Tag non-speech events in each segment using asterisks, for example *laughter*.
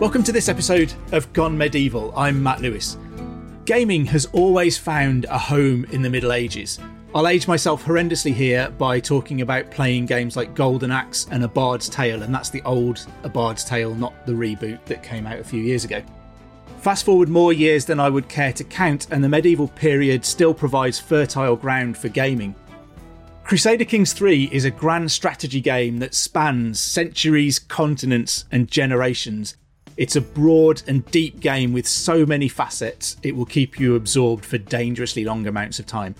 Welcome to this episode of Gone Medieval. I'm Matt Lewis. Gaming has always found a home in the Middle Ages. I'll age myself horrendously here by talking about playing games like Golden Axe and A Bard's Tale, and that's the old A Bard's Tale, not the reboot that came out a few years ago. Fast forward more years than I would care to count, and the medieval period still provides fertile ground for gaming. Crusader Kings 3 is a grand strategy game that spans centuries, continents, and generations. It's a broad and deep game with so many facets, it will keep you absorbed for dangerously long amounts of time.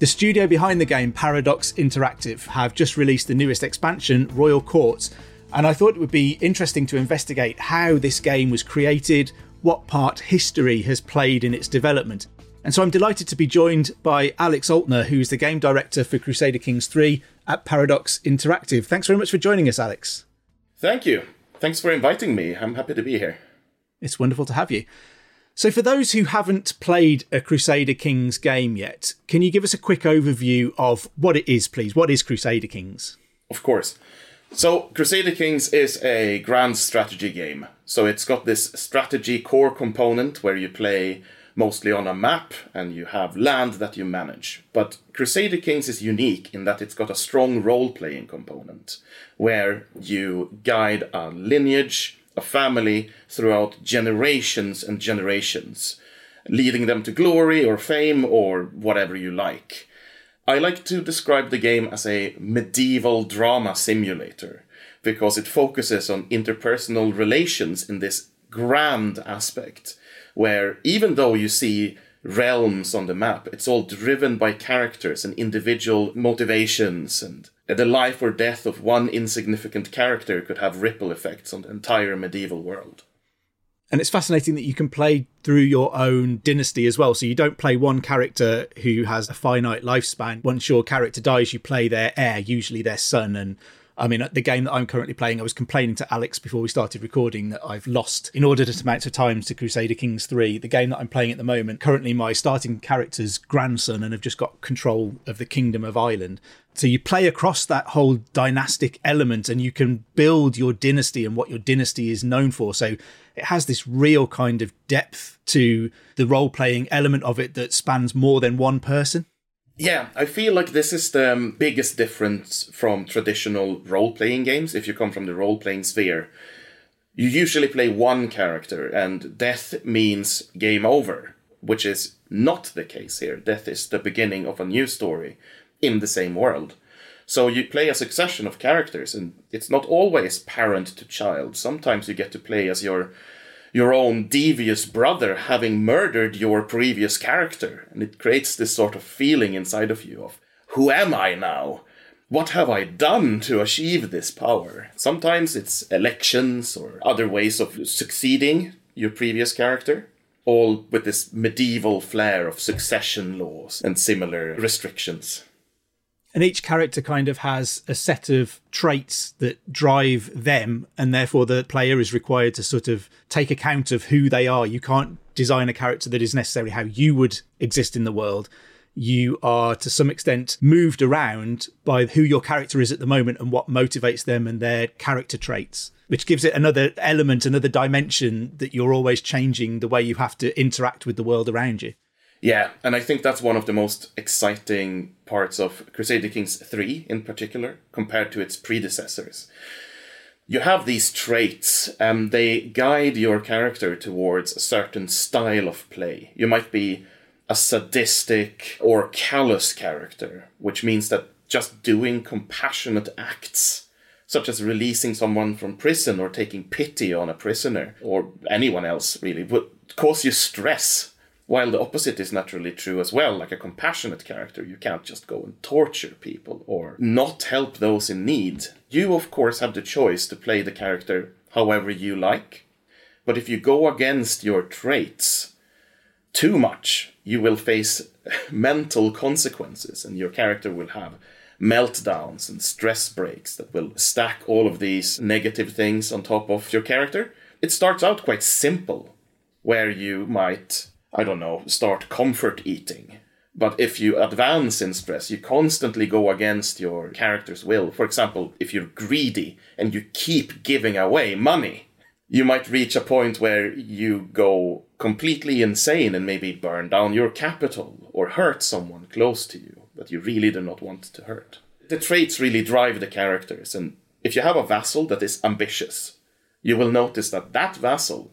The studio behind the game, Paradox Interactive, have just released the newest expansion, Royal Courts, and I thought it would be interesting to investigate how this game was created, what part history has played in its development. And so I'm delighted to be joined by Alex Oltner, who's the game director for Crusader Kings 3 at Paradox Interactive. Thanks very much for joining us, Alex. Thank you. Thanks for inviting me. I'm happy to be here. It's wonderful to have you. So, for those who haven't played a Crusader Kings game yet, can you give us a quick overview of what it is, please? What is Crusader Kings? Of course. So, Crusader Kings is a grand strategy game. So, it's got this strategy core component where you play mostly on a map and you have land that you manage. But Crusader Kings is unique in that it's got a strong role playing component where you guide a lineage, a family throughout generations and generations, leading them to glory or fame or whatever you like. I like to describe the game as a medieval drama simulator because it focuses on interpersonal relations in this grand aspect where even though you see realms on the map, it's all driven by characters and individual motivations and the life or death of one insignificant character could have ripple effects on the entire medieval world. And it's fascinating that you can play through your own dynasty as well. So you don't play one character who has a finite lifespan. Once your character dies, you play their heir, usually their son, and I mean, the game that I'm currently playing, I was complaining to Alex before we started recording that I've lost inordinate amounts of times to Crusader Kings 3. The game that I'm playing at the moment, currently my starting character's grandson, and have just got control of the Kingdom of Ireland. So you play across that whole dynastic element and you can build your dynasty and what your dynasty is known for. So it has this real kind of depth to the role playing element of it that spans more than one person. Yeah, I feel like this is the um, biggest difference from traditional role playing games if you come from the role playing sphere. You usually play one character, and death means game over, which is not the case here. Death is the beginning of a new story in the same world. So you play a succession of characters, and it's not always parent to child. Sometimes you get to play as your your own devious brother having murdered your previous character. And it creates this sort of feeling inside of you of, who am I now? What have I done to achieve this power? Sometimes it's elections or other ways of succeeding your previous character, all with this medieval flair of succession laws and similar restrictions and each character kind of has a set of traits that drive them and therefore the player is required to sort of take account of who they are. You can't design a character that is necessarily how you would exist in the world. You are to some extent moved around by who your character is at the moment and what motivates them and their character traits which gives it another element another dimension that you're always changing the way you have to interact with the world around you yeah, and I think that's one of the most exciting parts of Crusader Kings 3 in particular, compared to its predecessors. You have these traits, and they guide your character towards a certain style of play. You might be a sadistic or callous character, which means that just doing compassionate acts, such as releasing someone from prison or taking pity on a prisoner, or anyone else really, would cause you stress while the opposite is naturally true as well, like a compassionate character, you can't just go and torture people or not help those in need. You, of course, have the choice to play the character however you like. But if you go against your traits too much, you will face *laughs* mental consequences and your character will have meltdowns and stress breaks that will stack all of these negative things on top of your character. It starts out quite simple, where you might I don't know, start comfort eating. But if you advance in stress, you constantly go against your character's will. For example, if you're greedy and you keep giving away money, You might reach a point where you go completely insane and maybe burn down your capital or hurt someone close to you that you really do not want to hurt. The traits really drive the characters, and if you have a vassal that is ambitious, you will notice that that vassal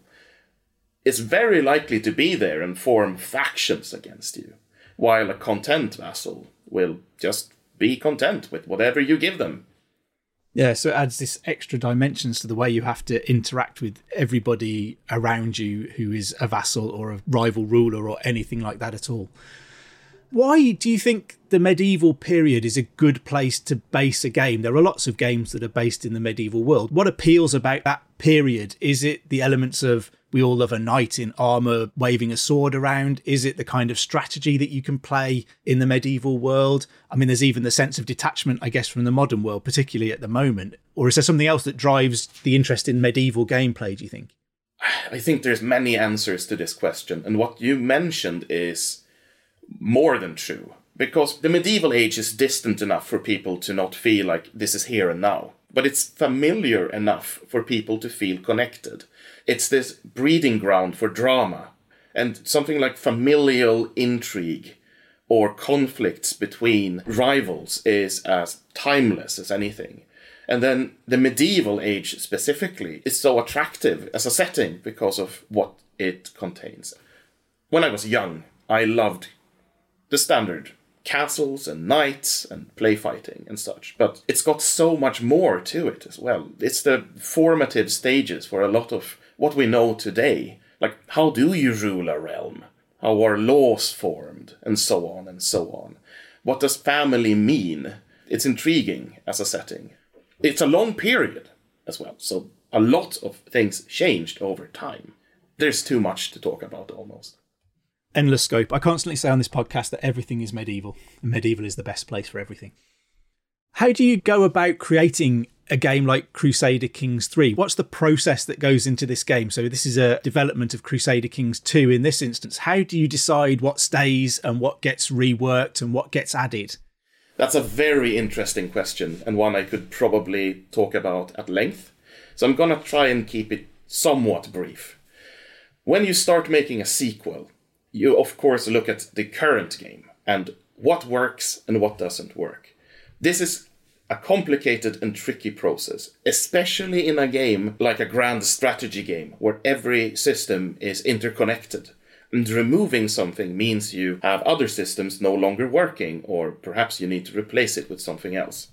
is very likely to be there and form factions against you, while a content vassal will just be content with whatever you give them. Yeah, so it adds this extra dimensions to the way you have to interact with everybody around you who is a vassal or a rival ruler or anything like that at all. Why do you think the medieval period is a good place to base a game? There are lots of games that are based in the medieval world. What appeals about that period? Is it the elements of we all love a knight in armor waving a sword around? Is it the kind of strategy that you can play in the medieval world? I mean, there's even the sense of detachment, I guess, from the modern world, particularly at the moment. Or is there something else that drives the interest in medieval gameplay, do you think? I think there's many answers to this question. And what you mentioned is more than true. Because the medieval age is distant enough for people to not feel like this is here and now. But it's familiar enough for people to feel connected. It's this breeding ground for drama. And something like familial intrigue or conflicts between rivals is as timeless as anything. And then the medieval age specifically is so attractive as a setting because of what it contains. When I was young, I loved the standard castles and knights and play fighting and such. But it's got so much more to it as well. It's the formative stages for a lot of what we know today. Like, how do you rule a realm? How are laws formed? And so on and so on. What does family mean? It's intriguing as a setting. It's a long period as well, so a lot of things changed over time. There's too much to talk about almost endless scope. I constantly say on this podcast that everything is medieval, and medieval is the best place for everything. How do you go about creating a game like Crusader Kings 3? What's the process that goes into this game? So, this is a development of Crusader Kings 2 in this instance. How do you decide what stays and what gets reworked and what gets added? That's a very interesting question, and one I could probably talk about at length. So, I'm going to try and keep it somewhat brief. When you start making a sequel, you of course look at the current game and what works and what doesn't work. This is a complicated and tricky process, especially in a game like a grand strategy game where every system is interconnected. And removing something means you have other systems no longer working, or perhaps you need to replace it with something else.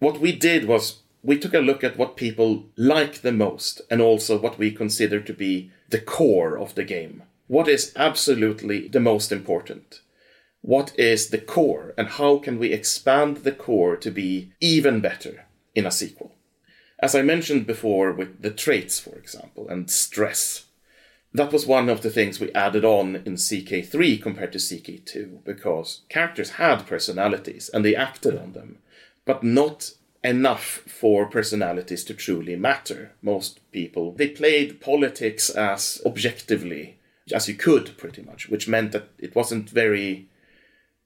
What we did was we took a look at what people like the most and also what we consider to be the core of the game what is absolutely the most important? What is the core, and how can we expand the core to be even better in a sequel? As I mentioned before, with the traits, for example, and stress, that was one of the things we added on in CK3 compared to CK2, because characters had personalities and they acted on them, but not enough for personalities to truly matter. Most people, they played politics as objectively as you could, pretty much, which meant that it wasn't very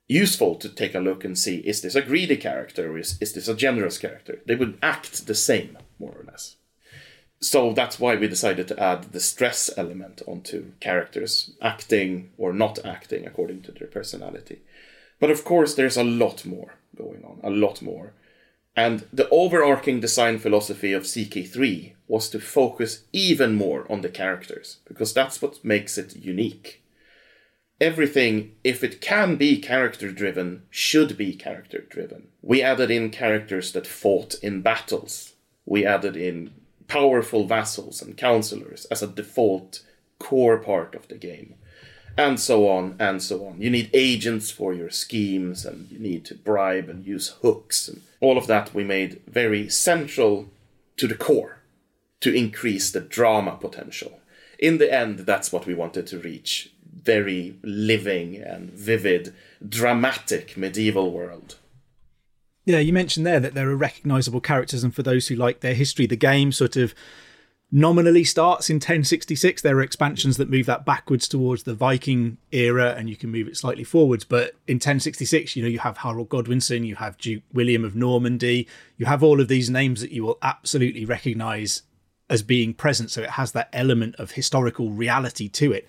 useful to take a look and see is this a greedy character or is, is this a generous character? They would act the same, more or less. So that's why we decided to add the stress element onto characters, acting or not acting according to their personality. But of course, there's a lot more going on, a lot more. And the overarching design philosophy of CK3 was to focus even more on the characters, because that's what makes it unique. Everything, if it can be character driven, should be character driven. We added in characters that fought in battles. We added in powerful vassals and counselors as a default core part of the game and so on and so on. You need agents for your schemes, and you need to bribe and use hooks, and all of that we made very central to the core to increase the drama potential. In the end, that's what we wanted to reach very living and vivid, dramatic medieval world. Yeah, you mentioned there that there are recognizable characters, and for those who like their history, the game sort of nominally starts in 1066. There are expansions that move that backwards towards the Viking era, and you can move it slightly forwards. But in 1066, you know, you have Harold Godwinson, you have Duke William of Normandy, you have all of these names that you will absolutely recognize as being present, so it has that element of historical reality to it.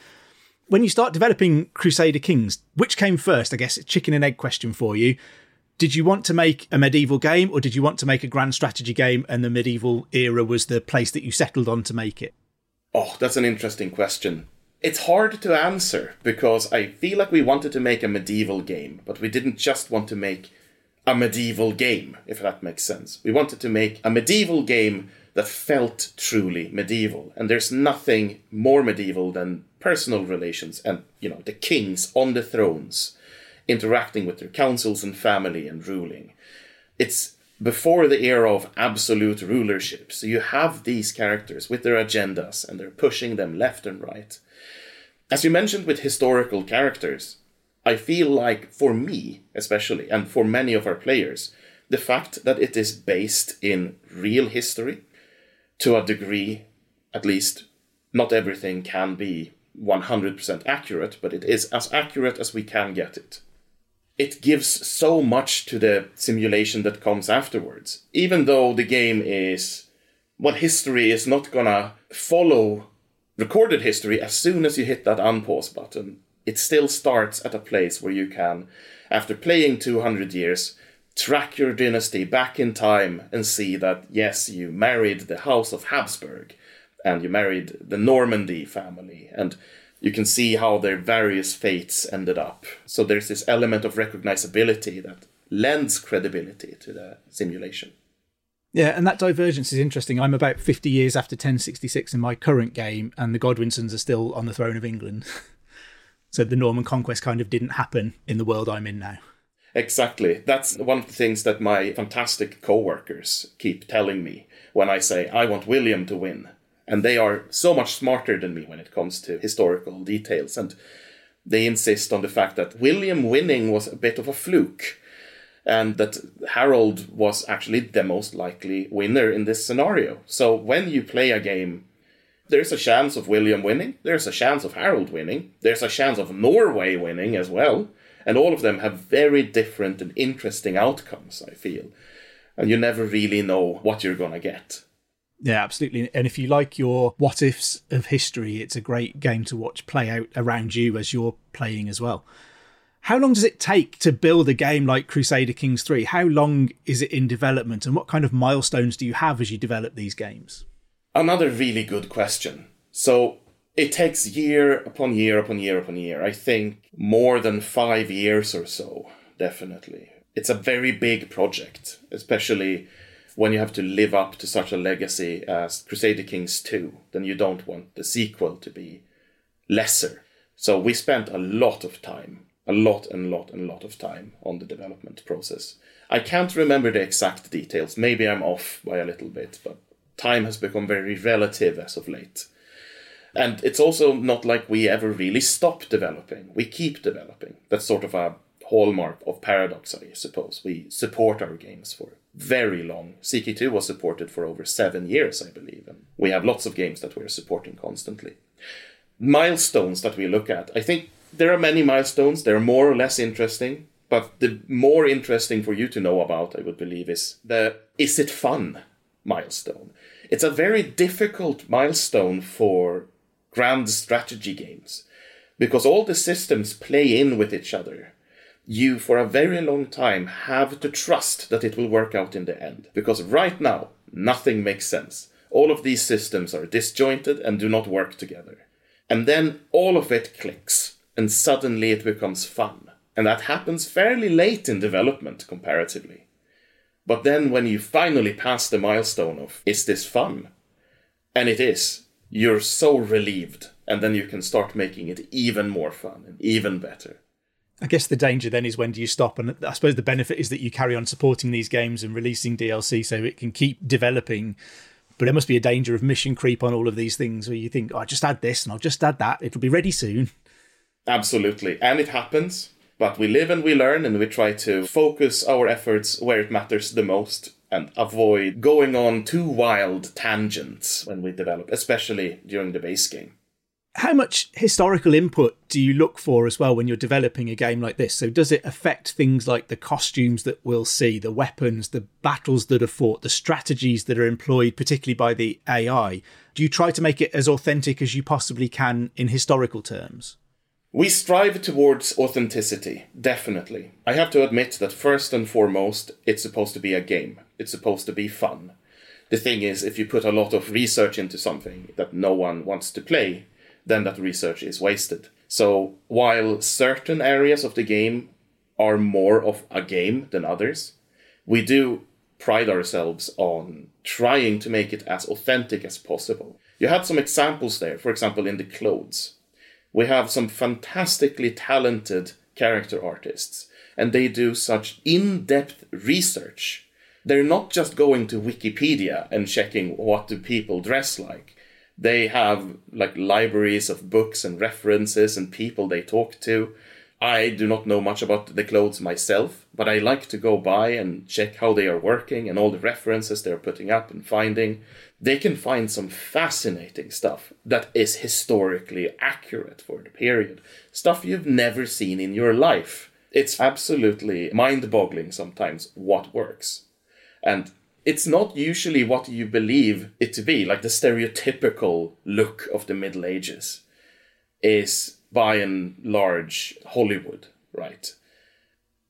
When you start developing Crusader Kings, which came first? I guess it's chicken and egg question for you. Did you want to make a medieval game or did you want to make a grand strategy game and the medieval era was the place that you settled on to make it? Oh, that's an interesting question. It's hard to answer because I feel like we wanted to make a medieval game, but we didn't just want to make a medieval game, if that makes sense. We wanted to make a medieval game that felt truly medieval. And there's nothing more medieval than personal relations and, you know, the kings on the thrones interacting with their councils and family and ruling. It's before the era of absolute rulership. So you have these characters with their agendas and they're pushing them left and right. As you mentioned with historical characters, I feel like for me, especially, and for many of our players, the fact that it is based in real history, to a degree, at least, not everything can be 100% accurate, but it is as accurate as we can get it it gives so much to the simulation that comes afterwards. Even though the game is, well, history is not gonna follow recorded history as soon as you hit that unpause button. It still starts at a place where you can, after playing 200 years, track your dynasty back in time and see that, yes, you married the House of Habsburg and you married the Normandy family and you can see how their various fates ended up. So there's this element of recognizability that lends credibility to the simulation. Yeah, and that divergence is interesting. I'm about 50 years after 1066 in my current game, and the Godwinsons are still on the throne of England. *laughs* so the Norman conquest kind of didn't happen in the world I'm in now. Exactly. That's one of the things that my fantastic co workers keep telling me when I say, I want William to win and they are so much smarter than me when it comes to historical details and they insist on the fact that William winning was a bit of a fluke and that Harold was actually the most likely winner in this scenario. So when you play a game, there's a chance of William winning, there's a chance of Harold winning, there's a chance of Norway winning as well, and all of them have very different and interesting outcomes, I feel. And you never really know what you're to get. Yeah, absolutely. And if you like your what ifs of history, it's a great game to watch play out around you as you're playing as well. How long does it take to build a game like Crusader Kings 3? How long is it in development and what kind of milestones do you have as you develop these games? Another really good question. So it takes year upon year upon year upon year. I think more than five years or so, definitely. It's a very big project, especially when you have to live up to such a legacy as Crusader Kings 2, then you don't want the sequel to be lesser. So we spent a lot of time, a lot and lot and lot of time on the development process. I can't remember the exact details, maybe I'm off by a little bit, but time has become very relative as of late. And it's also not like we ever really stop developing. We keep developing. That's sort of a hallmark of Paradox, I suppose. We support our games for very long. CK2 was supported for over seven years, I believe, and we have lots of games that we're supporting constantly. Milestones that we look at. I think there are many milestones, they're more or less interesting, but the more interesting for you to know about, I would believe, is the is it fun milestone. It's a very difficult milestone for grand strategy games because all the systems play in with each other you for a very long time have to trust that it will work out in the end. Because right now, nothing makes sense. All of these systems are disjointed and do not work together. And then all of it clicks, and suddenly it becomes fun. And that happens fairly late in development comparatively. But then when you finally pass the milestone of, is this fun? And it is, you're so relieved. And then you can start making it even more fun and even better. I guess the danger then is when do you stop? And I suppose the benefit is that you carry on supporting these games and releasing DLC so it can keep developing. But there must be a danger of mission creep on all of these things where you think, oh, I just add this and I'll just add that. It'll be ready soon. Absolutely. And it happens. But we live and we learn and we try to focus our efforts where it matters the most and avoid going on too wild tangents when we develop, especially during the base game. How much historical input do you look for as well when you're developing a game like this? So, does it affect things like the costumes that we'll see, the weapons, the battles that are fought, the strategies that are employed, particularly by the AI? Do you try to make it as authentic as you possibly can in historical terms? We strive towards authenticity, definitely. I have to admit that first and foremost, it's supposed to be a game. It's supposed to be fun. The thing is, if you put a lot of research into something that no one wants to play, then that research is wasted. So while certain areas of the game are more of a game than others, we do pride ourselves on trying to make it as authentic as possible. You had some examples there, for example, in the clothes. We have some fantastically talented character artists, and they do such in depth research. They're not just going to Wikipedia and checking what do people dress like. They have like libraries of books and references and people they talk to. I do not know much about the clothes myself, but I like to go by and check how they are working and all the references they're putting up and finding. They can find some fascinating stuff that is historically accurate for the period. Stuff you've never seen in your life. It's absolutely mind boggling sometimes what works. And it's not usually what you believe it to be, like the stereotypical look of the Middle Ages is by and large Hollywood, right?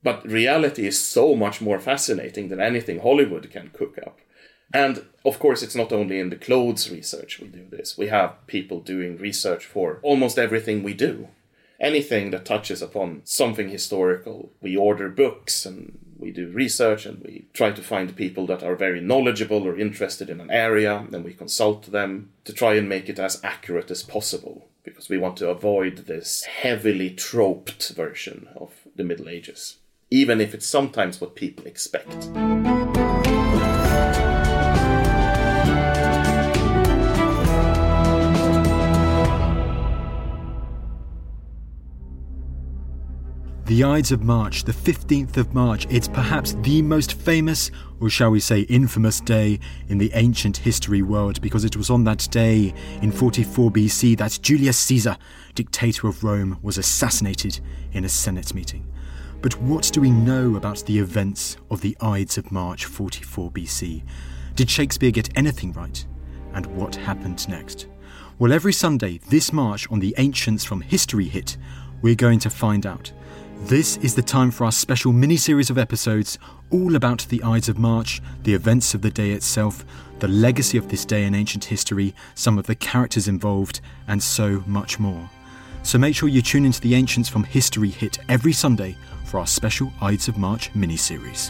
But reality is so much more fascinating than anything Hollywood can cook up. And of course, it's not only in the clothes research we do this. We have people doing research for almost everything we do. Anything that touches upon something historical. We order books and we do research and we try to find people that are very knowledgeable or interested in an area, and we consult them to try and make it as accurate as possible because we want to avoid this heavily troped version of the Middle Ages, even if it's sometimes what people expect. The Ides of March, the 15th of March, it's perhaps the most famous, or shall we say infamous, day in the ancient history world because it was on that day in 44 BC that Julius Caesar, dictator of Rome, was assassinated in a Senate meeting. But what do we know about the events of the Ides of March 44 BC? Did Shakespeare get anything right? And what happened next? Well, every Sunday, this March on the Ancients from History Hit, we're going to find out. This is the time for our special mini series of episodes all about the Ides of March, the events of the day itself, the legacy of this day in ancient history, some of the characters involved, and so much more. So make sure you tune into the Ancients from History Hit every Sunday for our special Ides of March mini series.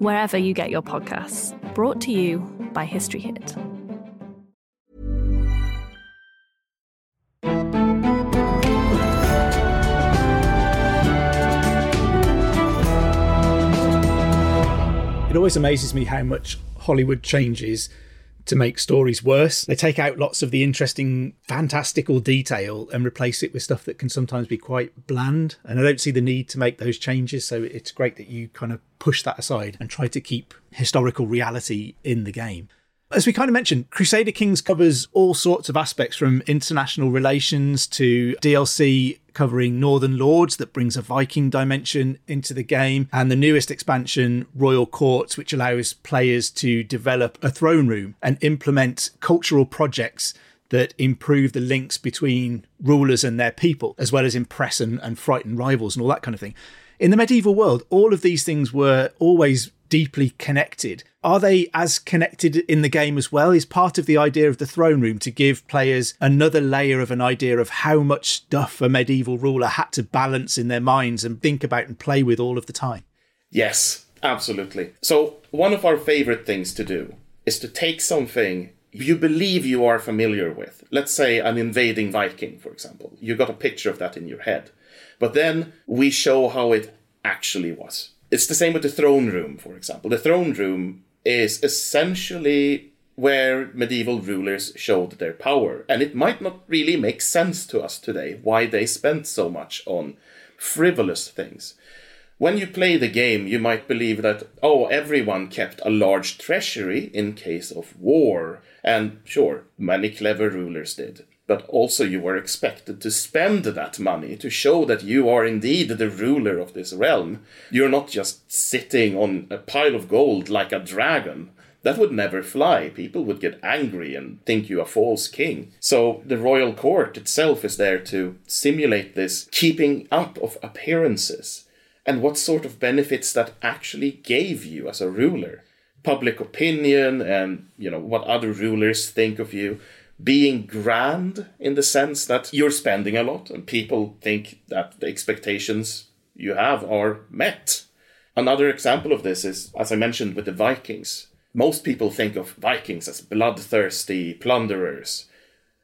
wherever you get your podcasts. Brought to you by History Hit. It always amazes me how much Hollywood changes to make stories worse. They take out lots of the interesting, fantastical detail and replace it with stuff that can sometimes be quite bland. And I don't see the need to make those changes. So it's great that you kind of push that aside and try to keep historical reality in the game. As we kind of mentioned, Crusader Kings covers all sorts of aspects from international relations to DLC covering Northern Lords that brings a Viking dimension into the game, and the newest expansion, Royal Courts, which allows players to develop a throne room and implement cultural projects that improve the links between rulers and their people, as well as impress and, and frighten rivals and all that kind of thing. In the medieval world, all of these things were always deeply connected. Are they as connected in the game as well? Is part of the idea of the throne room to give players another layer of an idea of how much stuff a medieval ruler had to balance in their minds and think about and play with all of the time? Yes, absolutely. So, one of our favorite things to do is to take something you believe you are familiar with. Let's say an invading Viking, for example. You got a picture of that in your head. But then we show how it actually was. It's the same with the throne room, for example. The throne room is essentially where medieval rulers showed their power. And it might not really make sense to us today why they spent so much on frivolous things. When you play the game, you might believe that, oh, everyone kept a large treasury in case of war. And sure, many clever rulers did but also you were expected to spend that money to show that you are indeed the ruler of this realm. You're not just sitting on a pile of gold like a dragon. That would never fly. People would get angry and think you a false king. So the royal court itself is there to simulate this keeping up of appearances and what sort of benefits that actually gave you as a ruler. Public opinion and, you know, what other rulers think of you being grand in the sense that you're spending a lot and people think that the expectations you have are met. Another example of this is, as I mentioned, with the Vikings. Most people think of Vikings as bloodthirsty plunderers,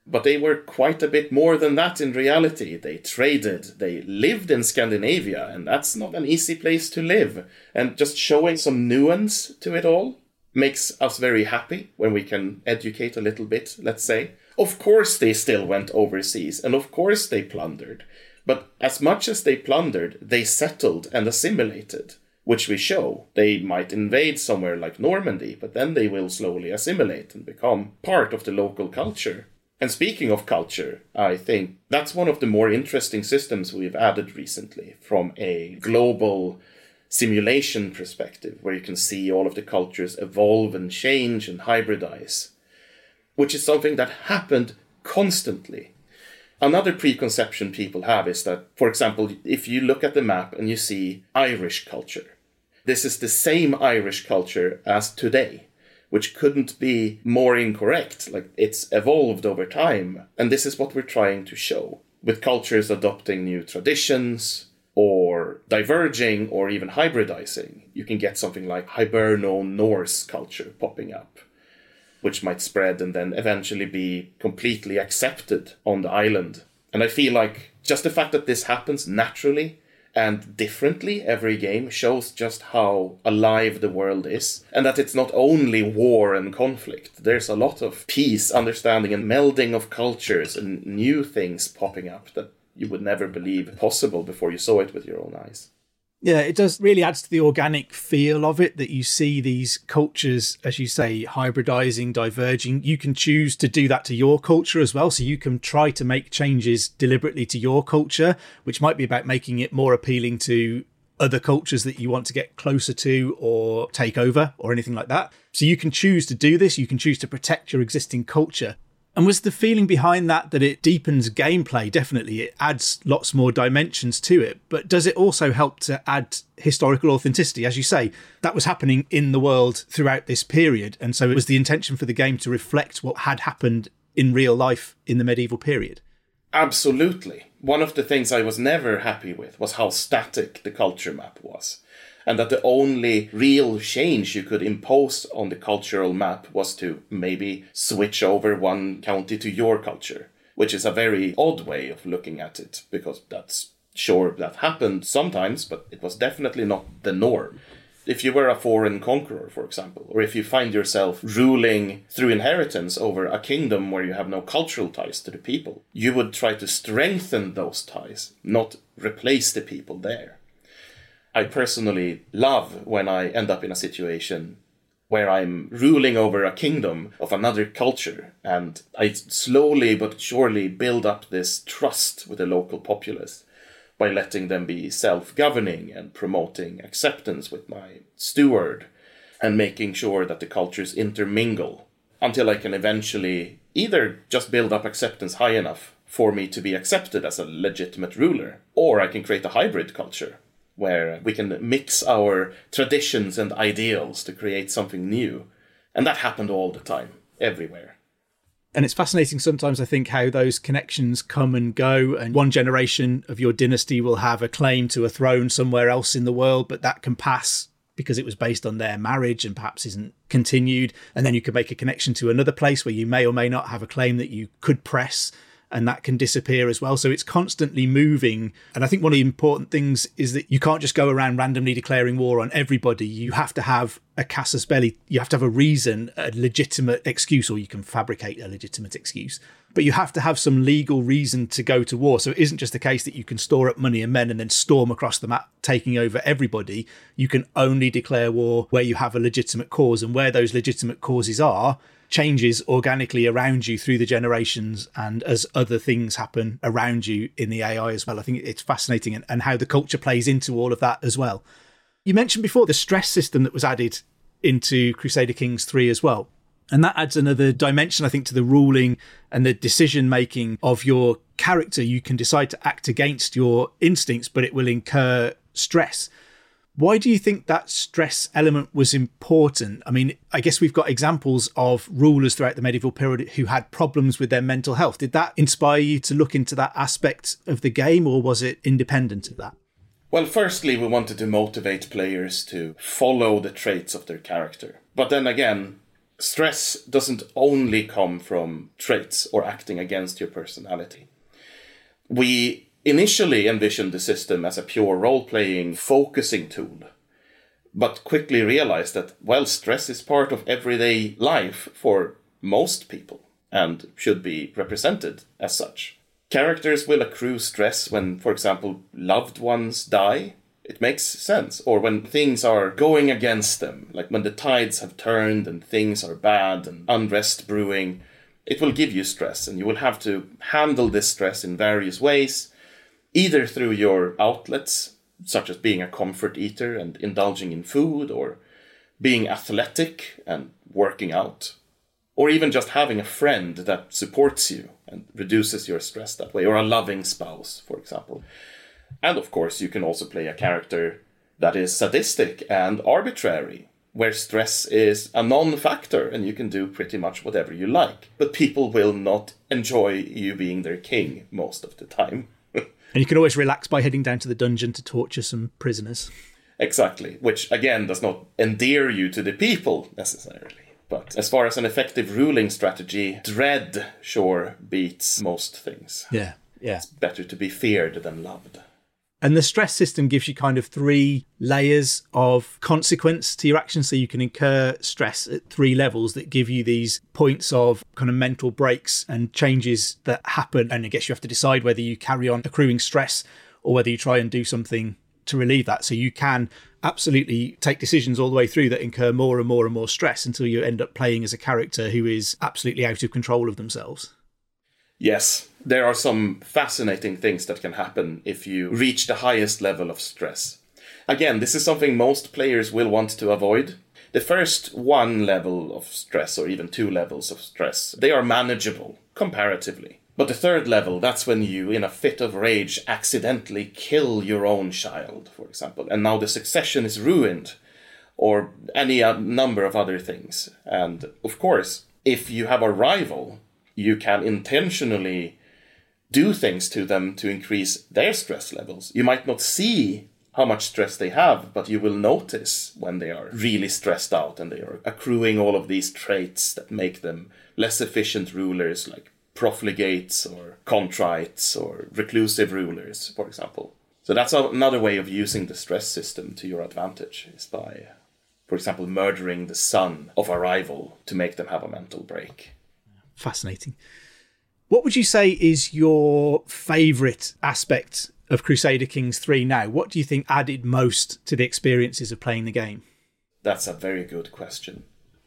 but they were quite a bit more than that in reality. They traded, they lived in Scandinavia, and that's not an easy place to live. And just showing some nuance to it all makes us very happy when we can educate a little bit, let's say. Of course, they still went overseas, and of course, they plundered. But as much as they plundered, they settled and assimilated, which we show. They might invade somewhere like Normandy, but then they will slowly assimilate and become part of the local culture. And speaking of culture, I think that's one of the more interesting systems we've added recently from a global simulation perspective, where you can see all of the cultures evolve and change and hybridize, which is something that happened constantly. Another preconception people have is that, for example, if you look at the map and you see Irish culture, this is the same Irish culture as today, which couldn't be more incorrect. Like it's evolved over time. And this is what we're trying to show. With cultures adopting new traditions, or diverging or even hybridizing, you can get something like Hiberno Norse culture popping up, which might spread and then eventually be completely accepted on the island. And I feel like just the fact that this happens naturally and differently every game shows just how alive the world is and that it's not only war and conflict there's a lot of peace understanding and melding of cultures and new things popping up that you would never believe possible before you saw it with your own eyes. Yeah, it does really adds to the organic feel of it that you see these cultures, as you say, hybridizing, diverging. You can choose to do that to your culture as well. So you can try to make changes deliberately to your culture, which might be about making it more appealing to other cultures that you want to get closer to or take over or anything like that. So you can choose to do this. You can choose to protect your existing culture. And was the feeling behind that that it deepens gameplay? Definitely, it adds lots more dimensions to it. But does it also help to add historical authenticity? As you say, that was happening in the world throughout this period. And so it was the intention for the game to reflect what had happened in real life in the medieval period. Absolutely. One of the things I was never happy with was how static the culture map was and that the only real change you could impose on the cultural map was to maybe switch over one county to your culture, which is a very odd way of looking at it, because that's sure that happened sometimes, but it was definitely not the norm. If you were a foreign conqueror, for example, or if you find yourself ruling through inheritance over a kingdom where you have no cultural ties to the people, you would try to strengthen those ties, not replace the people there. I personally love when I end up in a situation where I'm ruling over a kingdom of another culture, and I slowly but surely build up this trust with the local populace by letting them be self governing and promoting acceptance with my steward and making sure that the cultures intermingle until I can eventually either just build up acceptance high enough for me to be accepted as a legitimate ruler, or I can create a hybrid culture where we can mix our traditions and ideals to create something new. And that happened all the time, everywhere. And it's fascinating sometimes, I think, how those connections come and go. And one generation of your dynasty will have a claim to a throne somewhere else in the world, but that can pass because it was based on their marriage and perhaps isn't continued. And then you can make a connection to another place where you may or may not have a claim that you could press and that can disappear as well. So it's constantly moving. And I think one of the important things is that you can't just go around randomly declaring war on everybody. You have to have a casus belli. You have to have a reason, a legitimate excuse, or you can fabricate a legitimate excuse. But you have to have some legal reason to go to war. So it isn't just a case that you can store up money and men and then storm across the map, taking over everybody. You can only declare war where you have a legitimate cause. And where those legitimate causes are, changes organically around you through the generations and as other things happen around you in the AI as well. I think it's fascinating and, and how the culture plays into all of that as well. You mentioned before the stress system that was added into Crusader Kings 3 as well. And that adds another dimension, I think, to the ruling and the decision making of your character. You can decide to act against your instincts, but it will incur stress. Why do you think that stress element was important? I mean, I guess we've got examples of rulers throughout the medieval period who had problems with their mental health. Did that inspire you to look into that aspect of the game, or was it independent of that? Well, firstly, we wanted to motivate players to follow the traits of their character. But then again, stress doesn't only come from traits or acting against your personality. We initially envisioned the system as a pure role playing focusing tool, but quickly realized that, well, stress is part of everyday life for most people and should be represented as such. Characters will accrue stress when, for example, loved ones die. It makes sense. Or when things are going against them, like when the tides have turned and things are bad and unrest brewing, it will give you stress and you will have to handle this stress in various ways either through your outlets, such as being a comfort eater and indulging in food, or being athletic and working out, or even just having a friend that supports you and reduces your stress that way, or a loving spouse, for example. And of course, you can also play a character that is sadistic and arbitrary, where stress is a non factor and you can do pretty much whatever you like. But people will not enjoy you being their king most of the time. And you can always relax by heading down to the dungeon to torture some prisoners. Exactly, which again does not endear you to the people necessarily. But as far as an effective ruling strategy, dread sure beats most things. Yeah, yeah. It's better to be feared than loved. And the stress system gives you kind of three layers of consequence to your actions. So you can incur stress at three levels that give you these points of kind of mental breaks and changes that happen. And I guess you have to decide whether you carry on accruing stress or whether you try and do something to relieve that. So you can absolutely take decisions all the way through that incur more and more and more stress until you end up playing as a character who is absolutely out of control of themselves. Yes, there are some fascinating things that can happen if you reach the highest level of stress. Again, this is something most players will want to avoid. The first one level of stress, or even two levels of stress, they are manageable, comparatively. But the third level, that's when you, in a fit of rage, accidentally kill your own child, for example, and now the succession is ruined, or any number of other things. And of course, if you have a rival, you can intentionally do things to them to increase their stress levels. You might not see how much stress they have, but you will notice when they are really stressed out and they are accruing all of these traits that make them less efficient rulers, like profligates or contrites or reclusive rulers, for example. So that's another way of using the stress system to your advantage is by, for example, murdering the son of a rival to make them have a mental break fascinating. What would you say is your favourite aspect of Crusader Kings 3 now? What do you think added most to the experiences of playing the game? That's a very good question.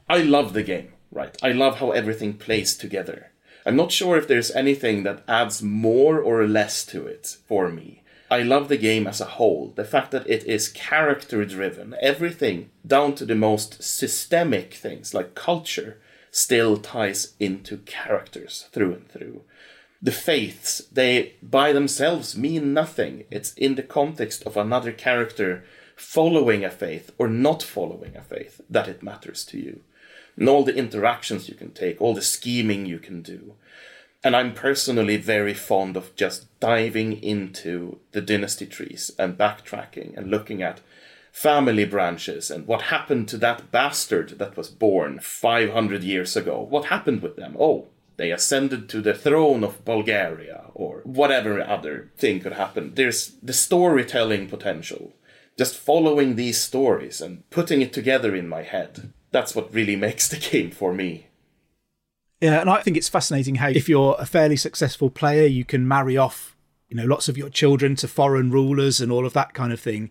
I love the game, right? I love how everything plays together. I'm not sure if there's anything that adds more or less to it for me. I love the game as a whole. The fact that it is character driven, everything down to the most systemic things like culture still ties into characters through and through. The faiths, they by themselves mean nothing. It's in the context of another character following a faith or not following a faith that it matters to you. And all the interactions you can take, all the scheming you can do. And I'm personally very fond of just diving into the dynasty trees and backtracking and looking at family branches and what happened to that bastard that was born 500 years ago. What happened with them? Oh, they ascended to the throne of Bulgaria or whatever other thing could happen. There's the storytelling potential. Just following these stories and putting it together in my head. That's what really *laughs* makes the game for me. Yeah, and I think it's fascinating how if you're a fairly successful player, you can marry off, you know, lots of your children to foreign rulers and all of that kind of thing.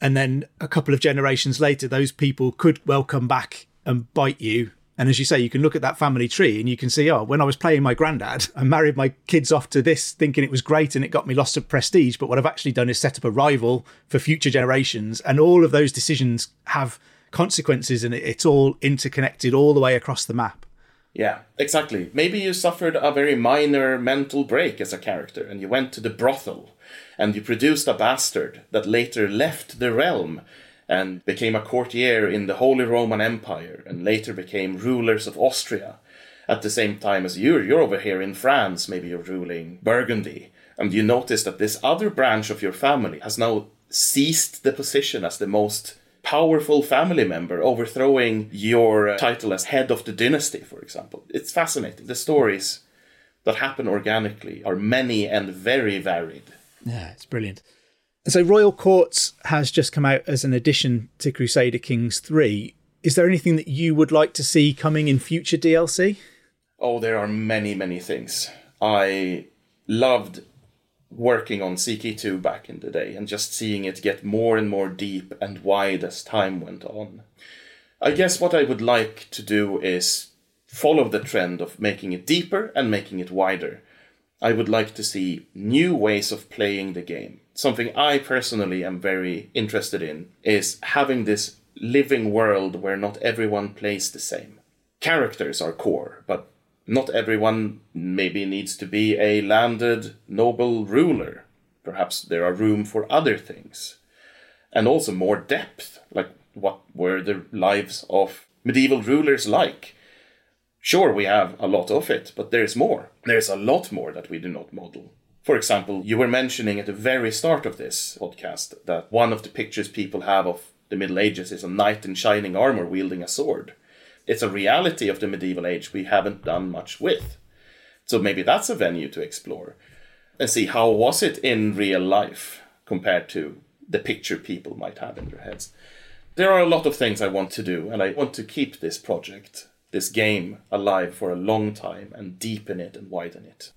And then a couple of generations later, those people could well come back and bite you. And as you say, you can look at that family tree and you can see, oh, when I was playing my granddad, I married my kids off to this thinking it was great and it got me lots of prestige. But what I've actually done is set up a rival for future generations. And all of those decisions have consequences and it's all interconnected all the way across the map. Yeah, exactly. Maybe you suffered a very minor mental break as a character and you went to the brothel and you produced a bastard that later left the realm and became a courtier in the Holy Roman Empire and later became rulers of Austria. At the same time as you, you're over here in France, maybe you're ruling Burgundy, and you notice that this other branch of your family has now seized the position as the most powerful family member, overthrowing your uh, title as head of the dynasty, for example. It's fascinating. The stories that happen organically are many and very varied. Yeah, it's brilliant. So, Royal Courts has just come out as an addition to Crusader Kings 3. Is there anything that you would like to see coming in future DLC? Oh, there are many, many things. I loved working on CK2 back in the day and just seeing it get more and more deep and wide as time went on. I guess what I would like to do is follow the trend of making it deeper and making it wider. I would like to see new ways of playing the game. Something I personally am very interested in is having this living world where not everyone plays the same. Characters are core, but not everyone maybe needs to be a landed noble ruler. Perhaps there are room for other things. And also more depth, like what were the lives of medieval rulers like? Sure, we have a lot of it, but there's more. There's a lot more that we do not model. For example, you were mentioning at the very start of this podcast that one of the pictures people have of the Middle Ages is a knight in shining armor wielding a sword. It's a reality of the medieval age we haven't done much with. So maybe that's a venue to explore and see how was it in real life compared to the picture people might have in their heads. There are a lot of things I want to do, and I want to keep this project this game alive for a long time and deepen it and widen it.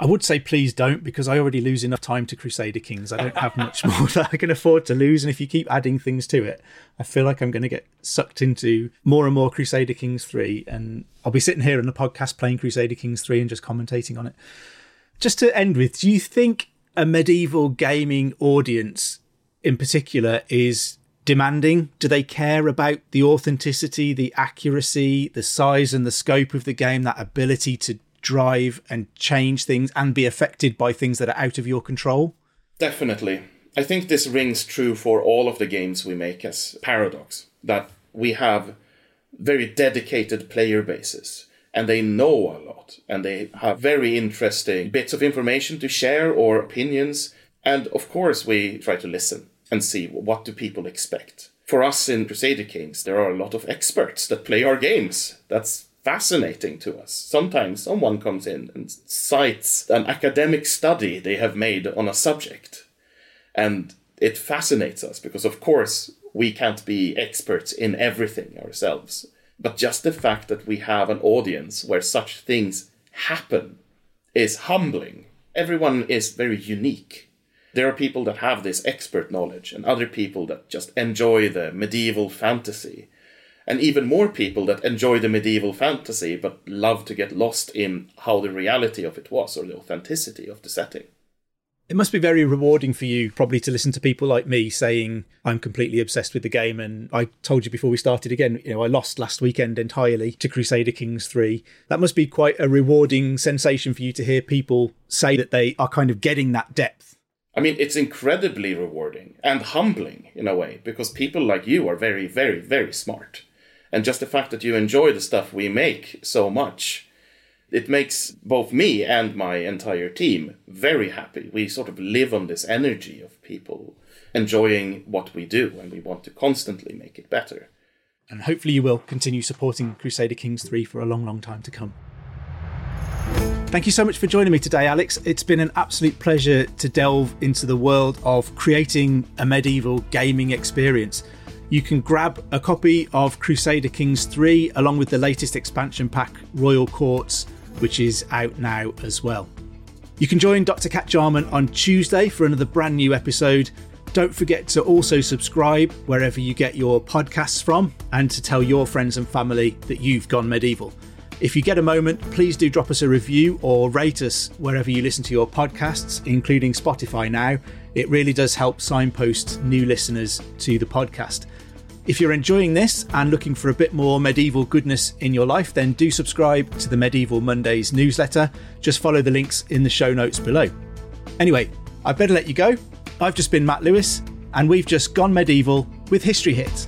I would say please don't because I already lose enough time to Crusader Kings. I don't have much *laughs* more that I can afford to lose. And if you keep adding things to it, I feel like I'm going to get sucked into more and more Crusader Kings 3. And I'll be sitting here on the podcast playing Crusader Kings 3 and just commentating on it. Just to end with, do you think a medieval gaming audience in particular is demanding? Do they care about the authenticity, the accuracy, the size and the scope of the game, that ability to drive and change things and be affected by things that are out of your control? Definitely. I think this rings true for all of the games we make as Paradox, that we have very dedicated player bases and they know a lot and they have very interesting bits of information to share or opinions. And of course, we try to listen and see what do people expect. For us in Crusader Kings, there are a lot of experts that play our games. That's fascinating to us. Sometimes someone comes in and cites an academic study they have made on a subject. And it fascinates us because, of course, we can't be experts in everything ourselves. But just the fact that we have an audience where such things happen is humbling. Everyone is very unique there are people that have this expert knowledge and other people that just enjoy the medieval fantasy. And even more people that enjoy the medieval fantasy but love to get lost in how the reality of it was or the authenticity of the setting. It must be very rewarding for you, probably, to listen to people like me saying, I'm completely obsessed with the game. And I told you before we started again, you know, I lost last weekend entirely to Crusader Kings 3. That must be quite a rewarding sensation for you to hear people say that they are kind of getting that depth. I mean, it's incredibly rewarding and humbling in a way because people like you are very, very, very smart. And just the fact that you enjoy the stuff we make so much it makes both me and my entire team very happy. We sort of live on this energy of people enjoying what we do and we want to constantly make it better. And hopefully, you will continue supporting Crusader Kings 3 for a long, long time to come. Thank you so much for joining me today, Alex. It's been an absolute pleasure to delve into the world of creating a medieval gaming experience. You can grab a copy of Crusader Kings 3 along with the latest expansion pack, Royal Courts, which is out now as well. You can join Dr. Cat Jarman on Tuesday for another brand new episode. Don't forget to also subscribe wherever you get your podcasts from and to tell your friends and family that you've gone medieval. If you get a moment, please do drop us a review or rate us wherever you listen to your podcasts, including Spotify now. It really does help signpost new listeners to the podcast. If you're enjoying this and looking for a bit more medieval goodness in your life, then do subscribe to the Medieval Mondays newsletter. Just follow the links in the show notes below. Anyway, I better let you go. I've just been Matt Lewis, and we've just gone medieval with History Hit.